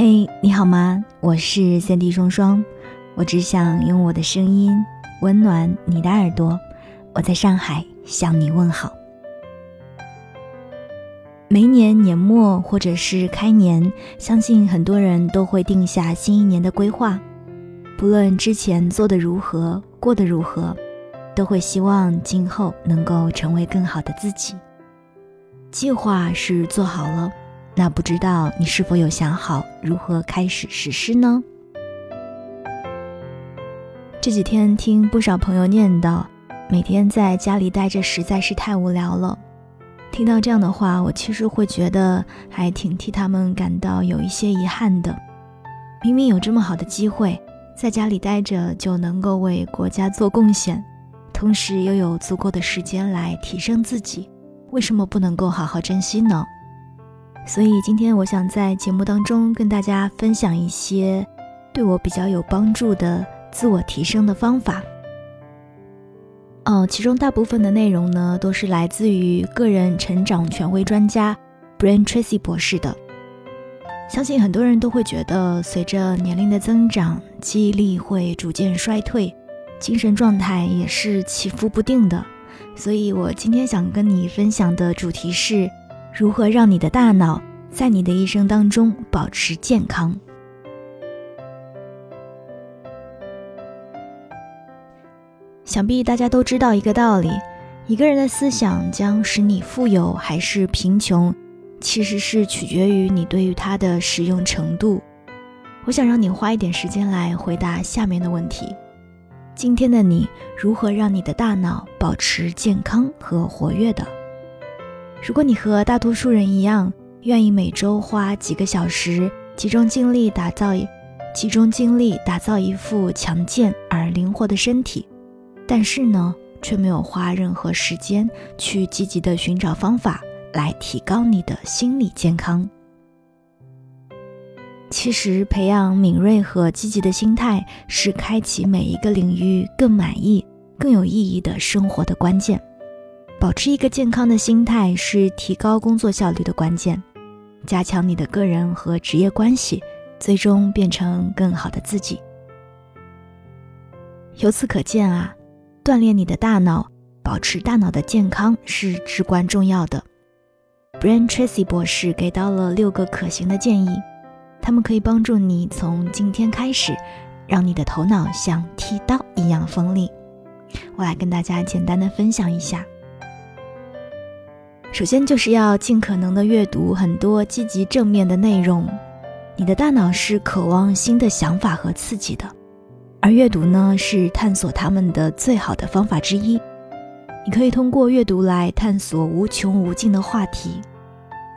嘿，你好吗？我是三 D 双双，我只想用我的声音温暖你的耳朵。我在上海向你问好。每年年末或者是开年，相信很多人都会定下新一年的规划，不论之前做的如何，过得如何，都会希望今后能够成为更好的自己。计划是做好了。那不知道你是否有想好如何开始实施呢？这几天听不少朋友念叨，每天在家里待着实在是太无聊了。听到这样的话，我其实会觉得还挺替他们感到有一些遗憾的。明明有这么好的机会，在家里待着就能够为国家做贡献，同时又有足够的时间来提升自己，为什么不能够好好珍惜呢？所以今天我想在节目当中跟大家分享一些对我比较有帮助的自我提升的方法。哦，其中大部分的内容呢都是来自于个人成长权威专家 Brian Tracy 博士的。相信很多人都会觉得，随着年龄的增长，记忆力会逐渐衰退，精神状态也是起伏不定的。所以我今天想跟你分享的主题是。如何让你的大脑在你的一生当中保持健康？想必大家都知道一个道理：一个人的思想将使你富有还是贫穷，其实是取决于你对于它的使用程度。我想让你花一点时间来回答下面的问题：今天的你如何让你的大脑保持健康和活跃的？如果你和大多数人一样，愿意每周花几个小时集中精力打造一集中精力打造一副强健而灵活的身体，但是呢，却没有花任何时间去积极的寻找方法来提高你的心理健康。其实，培养敏锐和积极的心态是开启每一个领域更满意、更有意义的生活的关键。保持一个健康的心态是提高工作效率的关键，加强你的个人和职业关系，最终变成更好的自己。由此可见啊，锻炼你的大脑，保持大脑的健康是至关重要的。Brian Tracy 博士给到了六个可行的建议，他们可以帮助你从今天开始，让你的头脑像剃刀一样锋利。我来跟大家简单的分享一下。首先就是要尽可能的阅读很多积极正面的内容，你的大脑是渴望新的想法和刺激的，而阅读呢是探索他们的最好的方法之一。你可以通过阅读来探索无穷无尽的话题，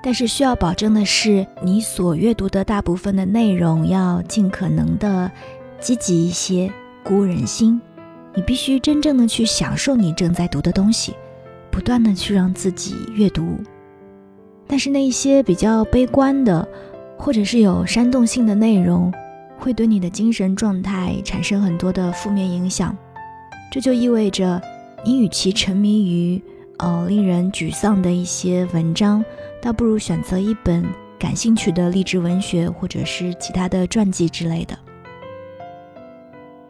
但是需要保证的是，你所阅读的大部分的内容要尽可能的积极一些，鼓舞人心。你必须真正的去享受你正在读的东西。不断的去让自己阅读，但是那一些比较悲观的，或者是有煽动性的内容，会对你的精神状态产生很多的负面影响。这就意味着，你与其沉迷于呃令人沮丧的一些文章，倒不如选择一本感兴趣的励志文学，或者是其他的传记之类的。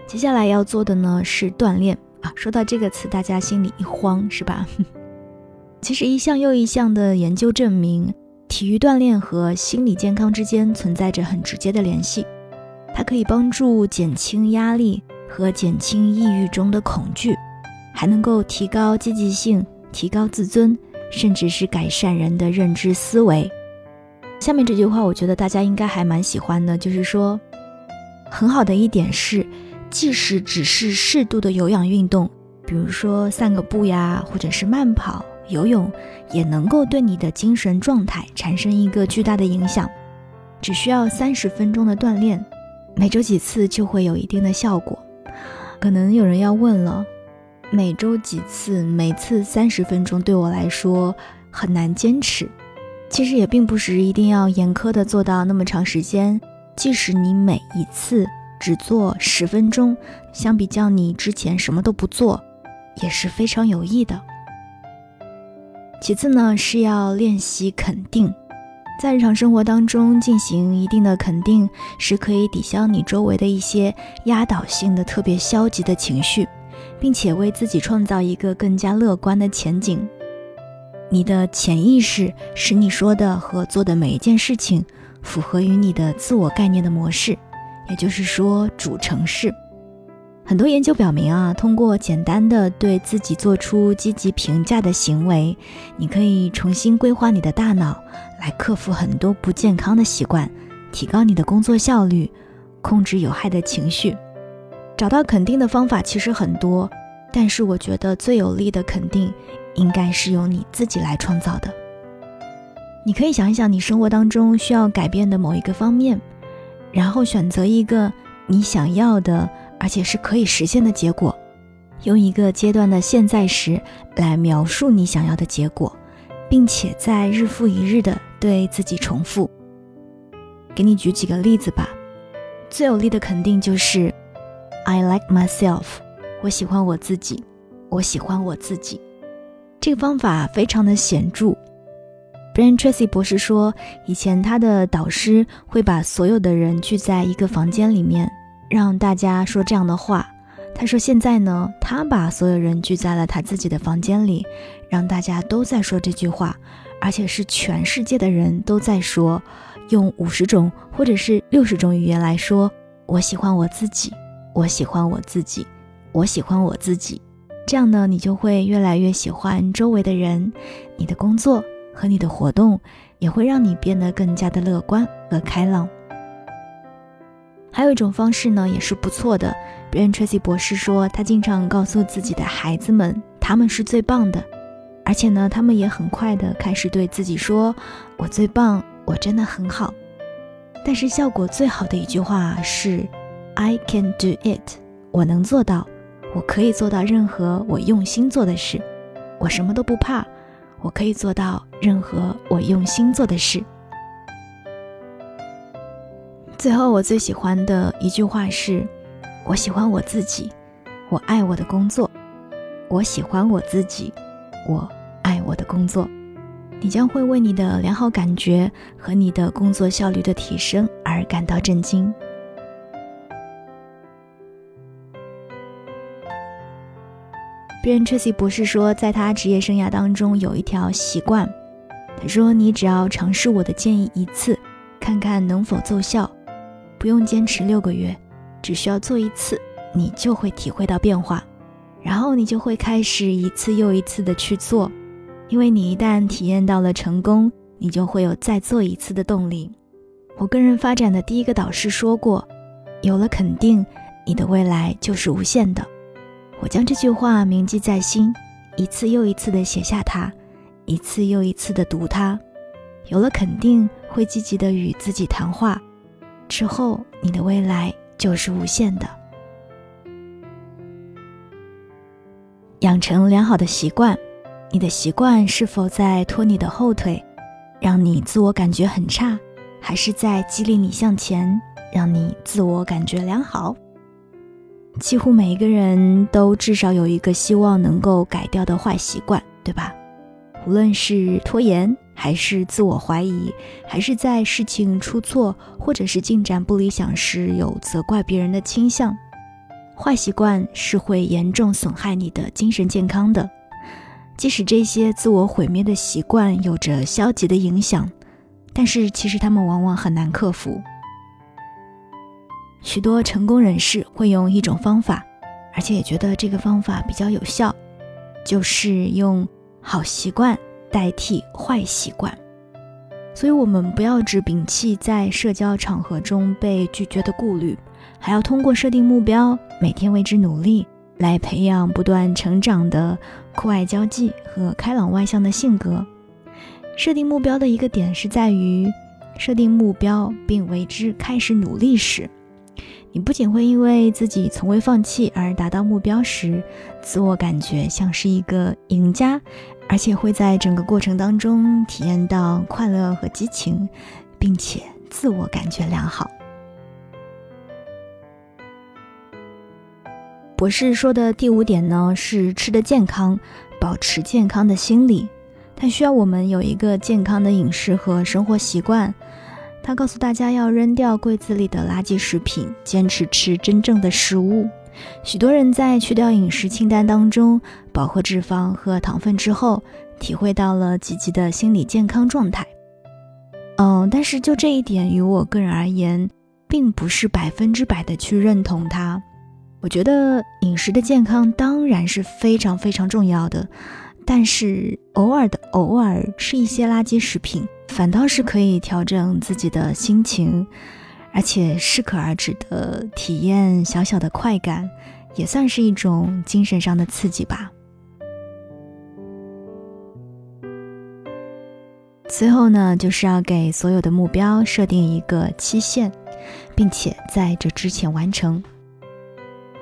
接下来要做的呢是锻炼。啊，说到这个词，大家心里一慌，是吧？其实一项又一项的研究证明，体育锻炼和心理健康之间存在着很直接的联系。它可以帮助减轻压力和减轻抑郁中的恐惧，还能够提高积极性、提高自尊，甚至是改善人的认知思维。下面这句话，我觉得大家应该还蛮喜欢的，就是说，很好的一点是。即使只是适度的有氧运动，比如说散个步呀，或者是慢跑、游泳，也能够对你的精神状态产生一个巨大的影响。只需要三十分钟的锻炼，每周几次就会有一定的效果。可能有人要问了，每周几次，每次三十分钟，对我来说很难坚持。其实也并不是一定要严苛的做到那么长时间，即使你每一次。只做十分钟，相比较你之前什么都不做，也是非常有益的。其次呢，是要练习肯定，在日常生活当中进行一定的肯定，是可以抵消你周围的一些压倒性的、特别消极的情绪，并且为自己创造一个更加乐观的前景。你的潜意识使你说的和做的每一件事情符合于你的自我概念的模式，也就是说主程式。很多研究表明啊，通过简单的对自己做出积极评价的行为，你可以重新规划你的大脑，来克服很多不健康的习惯，提高你的工作效率，控制有害的情绪。找到肯定的方法其实很多，但是我觉得最有力的肯定。应该是由你自己来创造的。你可以想一想，你生活当中需要改变的某一个方面，然后选择一个你想要的，而且是可以实现的结果，用一个阶段的现在时来描述你想要的结果，并且在日复一日的对自己重复。给你举几个例子吧。最有力的肯定就是 “I like myself”，我喜欢我自己，我喜欢我自己。这个方法非常的显著。Brian Tracy 博士说，以前他的导师会把所有的人聚在一个房间里面，让大家说这样的话。他说现在呢，他把所有人聚在了他自己的房间里，让大家都在说这句话，而且是全世界的人都在说，用五十种或者是六十种语言来说：“我喜欢我自己，我喜欢我自己，我喜欢我自己。”这样呢，你就会越来越喜欢周围的人，你的工作和你的活动也会让你变得更加的乐观和开朗。还有一种方式呢，也是不错的。bran Tracy 博士说，他经常告诉自己的孩子们，他们是最棒的，而且呢，他们也很快的开始对自己说：“我最棒，我真的很好。”但是效果最好的一句话是：“I can do it，我能做到。”我可以做到任何我用心做的事，我什么都不怕。我可以做到任何我用心做的事。最后，我最喜欢的一句话是：我喜欢我自己，我爱我的工作。我喜欢我自己，我爱我的工作。你将会为你的良好感觉和你的工作效率的提升而感到震惊。别人 Tracy 博士说，在他职业生涯当中有一条习惯。他说：“你只要尝试我的建议一次，看看能否奏效，不用坚持六个月，只需要做一次，你就会体会到变化。然后你就会开始一次又一次的去做，因为你一旦体验到了成功，你就会有再做一次的动力。”我个人发展的第一个导师说过：“有了肯定，你的未来就是无限的。”我将这句话铭记在心，一次又一次地写下它，一次又一次地读它。有了肯定，会积极地与自己谈话，之后你的未来就是无限的。养成良好的习惯，你的习惯是否在拖你的后腿，让你自我感觉很差，还是在激励你向前，让你自我感觉良好？几乎每一个人都至少有一个希望能够改掉的坏习惯，对吧？无论是拖延，还是自我怀疑，还是在事情出错或者是进展不理想时有责怪别人的倾向，坏习惯是会严重损害你的精神健康的。即使这些自我毁灭的习惯有着消极的影响，但是其实他们往往很难克服。许多成功人士会用一种方法，而且也觉得这个方法比较有效，就是用好习惯代替坏习惯。所以，我们不要只摒弃在社交场合中被拒绝的顾虑，还要通过设定目标，每天为之努力，来培养不断成长的酷爱交际和开朗外向的性格。设定目标的一个点是在于，设定目标并为之开始努力时。你不仅会因为自己从未放弃而达到目标时，自我感觉像是一个赢家，而且会在整个过程当中体验到快乐和激情，并且自我感觉良好。博士说的第五点呢，是吃的健康，保持健康的心理。它需要我们有一个健康的饮食和生活习惯。他告诉大家要扔掉柜子里的垃圾食品，坚持吃真正的食物。许多人在去掉饮食清单当中饱和脂肪和糖分之后，体会到了积极的心理健康状态。嗯，但是就这一点，于我个人而言，并不是百分之百的去认同它。我觉得饮食的健康当然是非常非常重要的，但是偶尔的偶尔吃一些垃圾食品，反倒是可以调整自己的心情。而且适可而止的体验小小的快感，也算是一种精神上的刺激吧。最后呢，就是要给所有的目标设定一个期限，并且在这之前完成。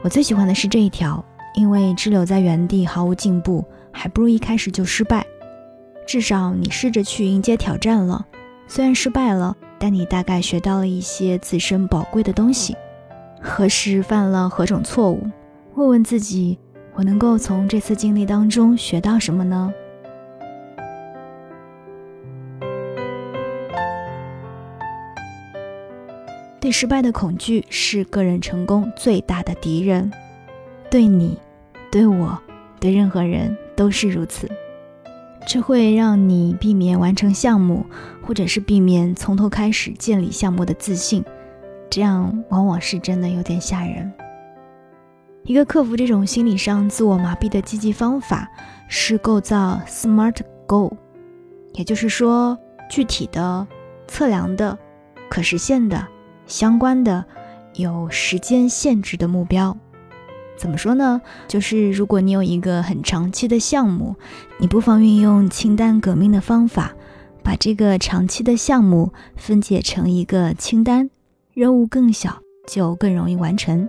我最喜欢的是这一条，因为滞留在原地毫无进步，还不如一开始就失败。至少你试着去迎接挑战了，虽然失败了。但你大概学到了一些自身宝贵的东西，何时犯了何种错误？问问自己，我能够从这次经历当中学到什么呢？对失败的恐惧是个人成功最大的敌人，对你、对我、对任何人都是如此。这会让你避免完成项目，或者是避免从头开始建立项目的自信，这样往往是真的有点吓人。一个克服这种心理上自我麻痹的积极方法是构造 SMART Goal，也就是说，具体的、测量的、可实现的、相关的、有时间限制的目标。怎么说呢？就是如果你有一个很长期的项目，你不妨运用清单革命的方法，把这个长期的项目分解成一个清单，任务更小就更容易完成。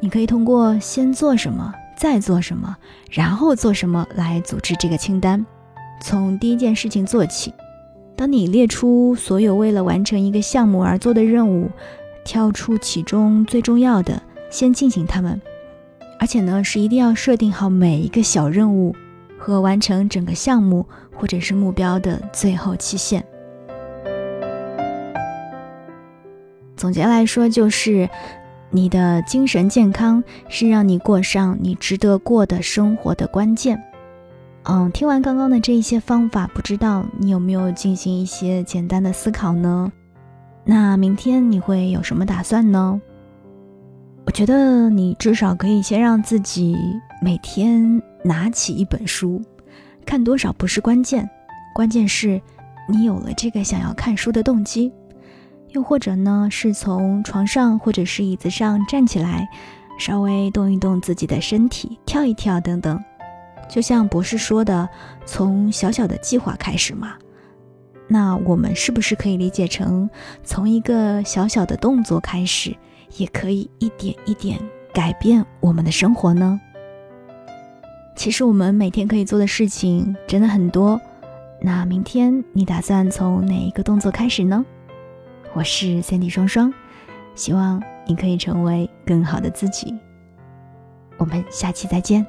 你可以通过先做什么，再做什么，然后做什么来组织这个清单，从第一件事情做起。当你列出所有为了完成一个项目而做的任务，挑出其中最重要的，先进行它们。而且呢，是一定要设定好每一个小任务和完成整个项目或者是目标的最后期限。总结来说，就是你的精神健康是让你过上你值得过的生活的关键。嗯，听完刚刚的这一些方法，不知道你有没有进行一些简单的思考呢？那明天你会有什么打算呢？我觉得你至少可以先让自己每天拿起一本书，看多少不是关键，关键是你有了这个想要看书的动机。又或者呢，是从床上或者是椅子上站起来，稍微动一动自己的身体，跳一跳等等。就像博士说的，从小小的计划开始嘛。那我们是不是可以理解成从一个小小的动作开始？也可以一点一点改变我们的生活呢。其实我们每天可以做的事情真的很多。那明天你打算从哪一个动作开始呢？我是三 D 双双，希望你可以成为更好的自己。我们下期再见。